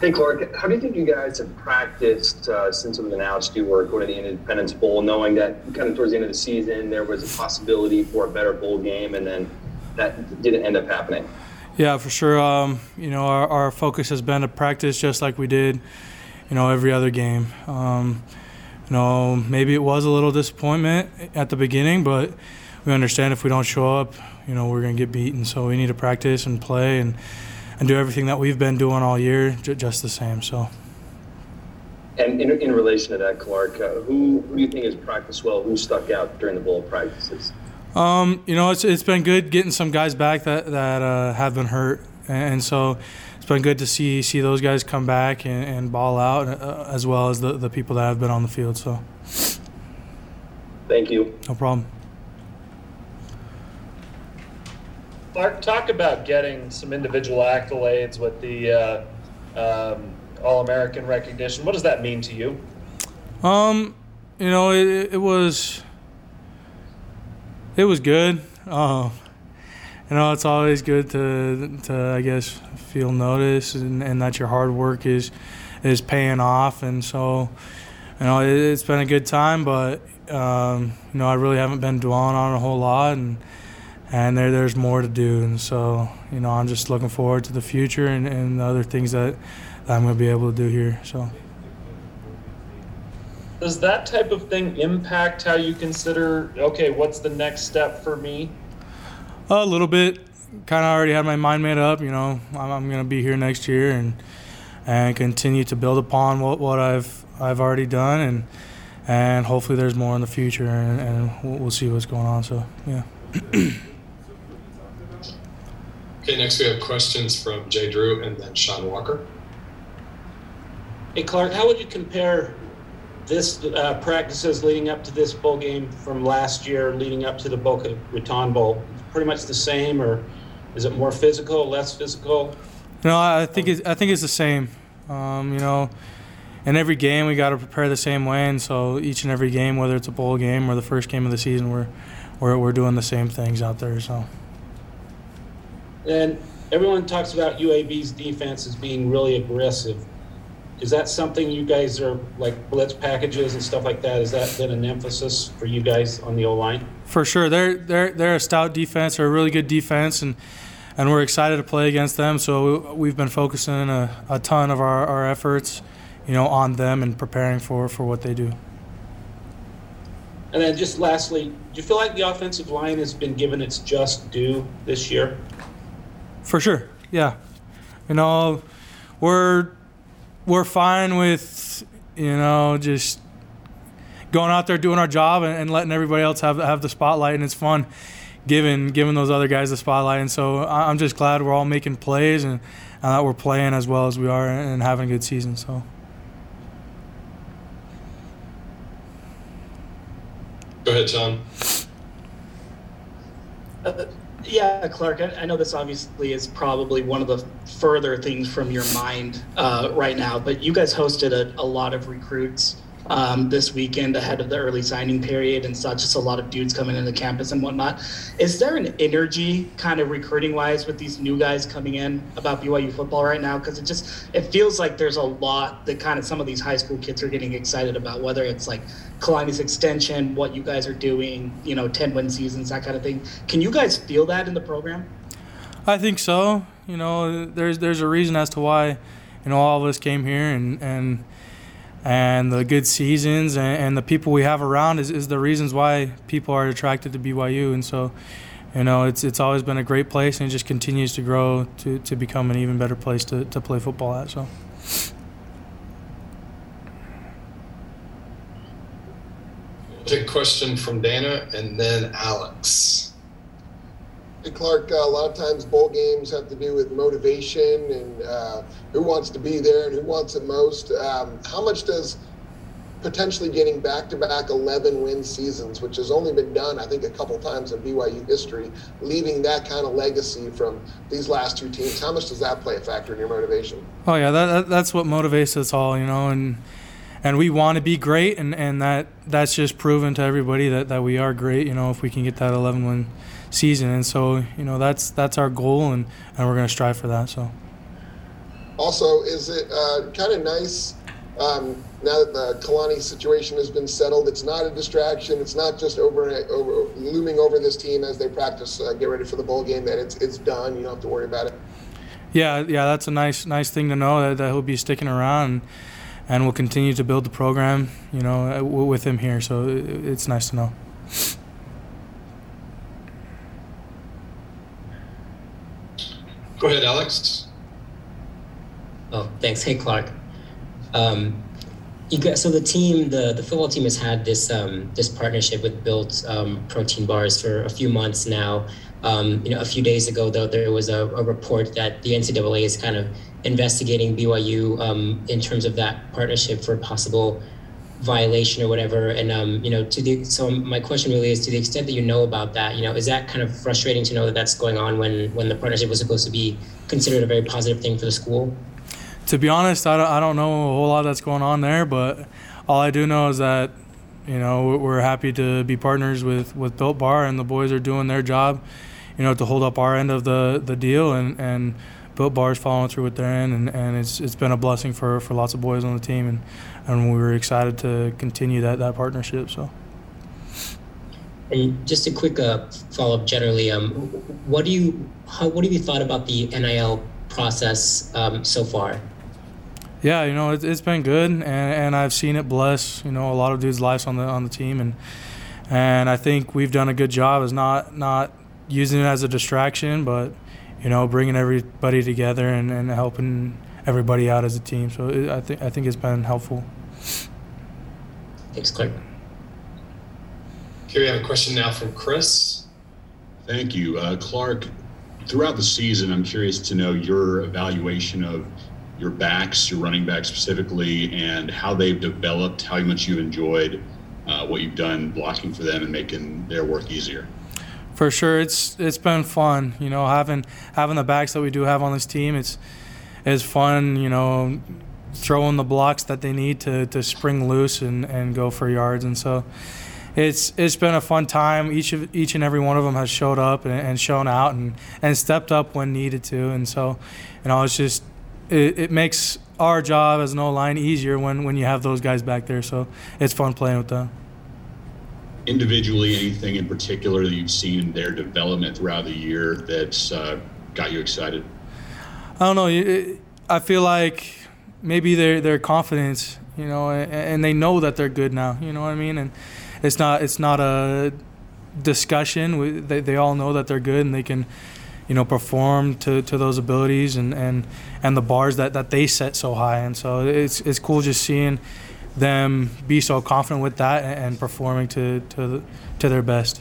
Hey, Clark, how do you think you guys have practiced uh, since was announced you were going to the Independence Bowl, knowing that kind of towards the end of the season there was a possibility for a better bowl game, and then that didn't end up happening? Yeah, for sure. Um, you know, our, our, focus has been to practice just like we did, you know, every other game. Um, you know, maybe it was a little disappointment at the beginning, but we understand if we don't show up, you know, we're going to get beaten. So we need to practice and play and and do everything that we've been doing all year j- just the same. So. And in, in relation to that, Clark, uh, who, who do you think has practiced well? Who stuck out during the bowl practices? Um, you know, it's it's been good getting some guys back that that uh, have been hurt, and so it's been good to see see those guys come back and, and ball out, uh, as well as the, the people that have been on the field. So. Thank you. No problem. Clark, talk about getting some individual accolades with the uh, um, All American recognition. What does that mean to you? Um, you know, it, it was it was good. Uh, you know, it's always good to to I guess feel noticed and, and that your hard work is is paying off. And so, you know, it, has been a good time, but um, you know, I really haven't been dwelling on a whole lot and and there there's more to do. And so, you know, I'm just looking forward to the future and, and the other things that, I'm going to be able to do here. So. Does that type of thing impact how you consider? Okay, what's the next step for me? A little bit. Kind of already had my mind made up. You know, I'm, I'm going to be here next year and and continue to build upon what, what I've I've already done and and hopefully there's more in the future and, and we'll see what's going on. So yeah. Okay, next we have questions from Jay Drew and then Sean Walker. Hey, Clark, how would you compare this uh, practices leading up to this bowl game from last year, leading up to the Boca Raton Bowl? Pretty much the same, or is it more physical, less physical? No, I think it's, I think it's the same. Um, you know, in every game we got to prepare the same way, and so each and every game, whether it's a bowl game or the first game of the season, we're we're we're doing the same things out there. So. And everyone talks about UAB's defense as being really aggressive. Is that something you guys are like blitz packages and stuff like that? Is that been an emphasis for you guys on the O line? For sure, they're they're they're a stout defense, they're a really good defense, and and we're excited to play against them. So we've been focusing a, a ton of our, our efforts, you know, on them and preparing for for what they do. And then just lastly, do you feel like the offensive line has been given its just due this year? For sure, yeah. You know, we're we're fine with you know just going out there doing our job and, and, letting everybody else have have the spotlight, and it's fun giving giving those other guys the spotlight. And so I'm just glad we're all making plays and uh, we're playing as well as we are and having a good season. So. Go ahead, John. Yeah, Clark, I, I, know this obviously is probably one of the further things from your mind uh, right now, but you guys hosted a, a lot of recruits um, this weekend ahead of the early signing period and such. Just a lot of dudes coming into campus and whatnot. Is there an energy kind of recruiting wise with these new guys coming in about BYU football right now? Because it just it feels like there's a lot that kind of some of these high school kids are getting excited about, whether it's like Kalani's extension, what you guys are doing, you know, 10 win seasons, that kind of thing. Can you guys feel that in the program? I think so. You know, there's there's a reason as to why, you know, all of us came here and and and the good seasons and, and, the people we have around is, is the reasons why people are attracted to BYU. And so, you know, it's it's always been a great place and it just continues to grow to, to become an even better place to, to play football at. So. Take a question from Dana and then Alex. Hey Clark, uh, a lot of times bowl games have to do with motivation and uh, who wants to be there and who wants it most. Um, how much does potentially getting back-to-back 11 win seasons, which has only been done, I think, a couple times in BYU history, leaving that kind of legacy from these last two teams. How much does that play a factor in your motivation? Oh yeah, that, that's what motivates us all, you know, and and we want to be great, and, and that that's just proven to everybody that, that we are great. You know, if we can get that 11 win season. And so, you know, that's that's our goal, and, and we're going to strive for that. So. also, is it uh, kind of nice um, now that the Kalani situation has been settled? It's not a distraction. It's not just over, over looming over this team as they practice, uh, get ready for the bowl game. That it's it's done. You don't have to worry about it. Yeah, yeah, that's a nice nice thing to know that, that he'll be sticking around. And, and we'll continue to build the program, you know, with him here. So it's nice to know. Go ahead, Alex. Oh, thanks. Hey, Clark. Um, you so the team, the the football team has had this um, this partnership with Built um, Protein Bars for a few months now. Um, you know, a few days ago, though, there was a, a, report that the NCAA is kind of investigating BYU um, in terms of that partnership for possible violation or whatever. And um, you know, to the so my question really is to the extent that you know about that, you know, is that kind of frustrating to know that that's going on when when the partnership was supposed to be considered a very positive thing for the school? To be honest, I don't, I don't know a whole lot that's going on there, but all I do know is that you know we're happy to be partners with with Built Bar and the boys are doing their job, you know, to hold up our end of the the deal and and. Built Bar is following through with their end, and, and it's it's been a blessing for, for lots of boys on the team, and, and we were excited to continue that, that partnership. So. And just a quick uh, follow up, generally, um, what do you how, what have you thought about the NIL process um, so far? Yeah, you know it, it's been good, and, and I've seen it bless you know a lot of dudes' lives on the on the team, and and I think we've done a good job as not not using it as a distraction, but you know, bringing everybody together and, and helping everybody out as a team. So it, I think I think it's been helpful. Thanks, Clark. Okay, we have a question now from Chris. Thank you, uh, Clark. Throughout the season, I'm curious to know your evaluation of your backs, your running backs specifically, and how they've developed, how much you've enjoyed uh, what you've done blocking for them and making their work easier. For sure it's it's been fun you know having having the backs that we do have on this team it's it's fun you know throwing the blocks that they need to, to spring loose and, and go for yards and so it's it's been a fun time. Each of each and every one of them has showed up and, and shown out and, and stepped up when needed to and so you know it's just it, it makes our job as an O line easier when, when you have those guys back there so it's fun playing with them individually anything in particular that you've seen in their development throughout the year that's uh, got you excited? I don't know. I feel like maybe their their confidence, you know, and they know that they're good now. You know what I mean? And it's not it's not a discussion. They they all know that they're good and they can, you know, perform to, to those abilities and, and, and the bars that, that they set so high. And so it's it's cool just seeing them be so confident with that and, performing to, to, to their best.